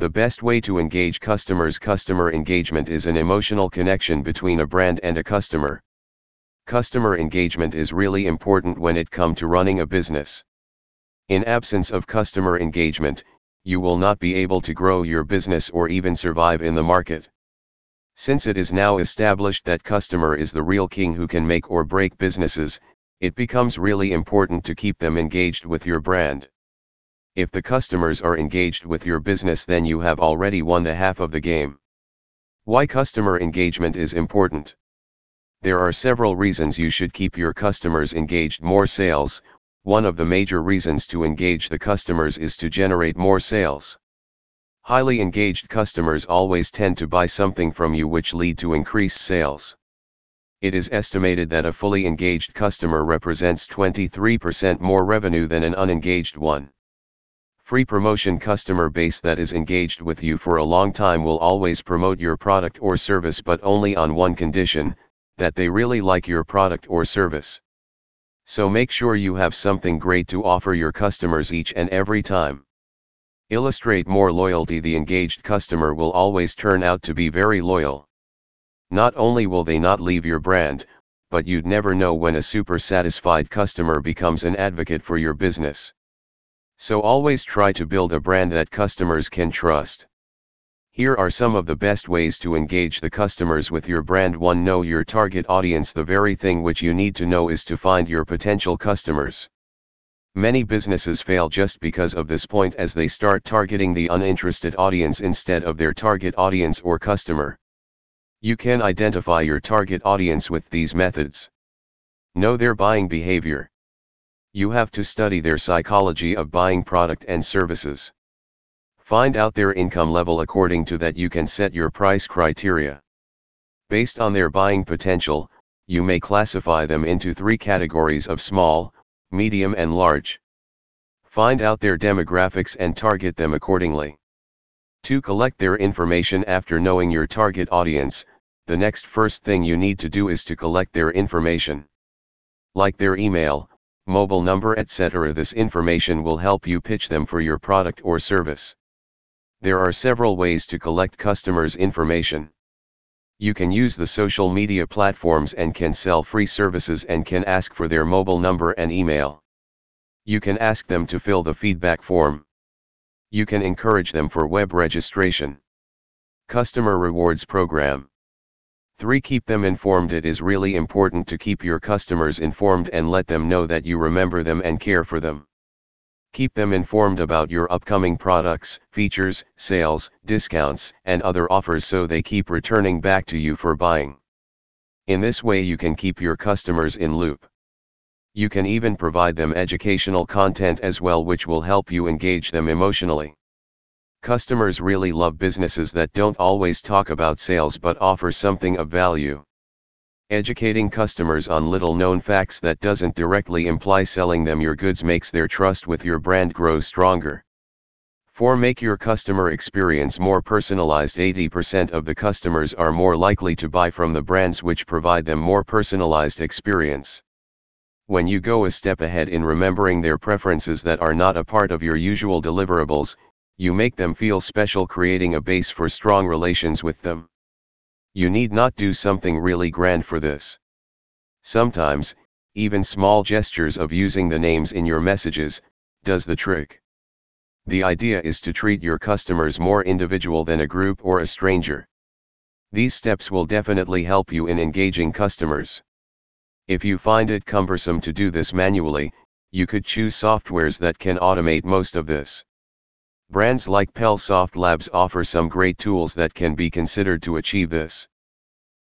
The best way to engage customers Customer engagement is an emotional connection between a brand and a customer. Customer engagement is really important when it come to running a business. In absence of customer engagement, you will not be able to grow your business or even survive in the market. Since it is now established that customer is the real king who can make or break businesses, it becomes really important to keep them engaged with your brand. If the customers are engaged with your business then you have already won the half of the game. Why customer engagement is important? There are several reasons you should keep your customers engaged more sales, one of the major reasons to engage the customers is to generate more sales. Highly engaged customers always tend to buy something from you which lead to increased sales. It is estimated that a fully engaged customer represents 23% more revenue than an unengaged one. Free promotion customer base that is engaged with you for a long time will always promote your product or service but only on one condition, that they really like your product or service. So make sure you have something great to offer your customers each and every time. Illustrate more loyalty The engaged customer will always turn out to be very loyal. Not only will they not leave your brand, but you'd never know when a super satisfied customer becomes an advocate for your business. So always try to build a brand that customers can trust. Here are some of the best ways to engage the customers with your brand 1. Know your target audience The very thing which you need to know is to find your potential customers. Many businesses fail just because of this point as they start targeting the uninterested audience instead of their target audience or customer. You can identify your target audience with these methods. Know their buying behavior. You have to study their psychology of buying product and services. Find out their income level according to that you can set your price criteria. Based on their buying potential, you may classify them into three categories of small, medium and large. Find out their demographics and target them accordingly. To collect their information after knowing your target audience, the next first thing you need to do is to collect their information. Like their email, mobile number etc. This information will help you pitch them for your product or service. There are several ways to collect customers' information. You can use the social media platforms and can sell free services and can ask for their mobile number and email. You can ask them to fill the feedback form. You can encourage them for web registration. Customer Rewards Program 3. Keep them informed It is really important to keep your customers informed and let them know that you remember them and care for them. Keep them informed about your upcoming products, features, sales, discounts, and other offers so they keep returning back to you for buying. In this way you can keep your customers in loop. You can even provide them educational content as well which will help you engage them emotionally. Customers really love businesses that don't always talk about sales but offer something of value. Educating customers on little known facts that doesn't directly imply selling them your goods makes their trust with your brand grow stronger. 4. Make your customer experience more personalized 80% of the customers are more likely to buy from the brands which provide them more personalized experience. When you go a step ahead in remembering their preferences that are not a part of your usual deliverables, you make them feel special creating a base for strong relations with them. You need not do something really grand for this. Sometimes, even small gestures of using the names in your messages, does the trick. The idea is to treat your customers more individual than a group or a stranger. These steps will definitely help you in engaging customers. If you find it cumbersome to do this manually, you could choose softwares that can automate most of this. Brands like Pel SoftLabs offer some great tools that can be considered to achieve this.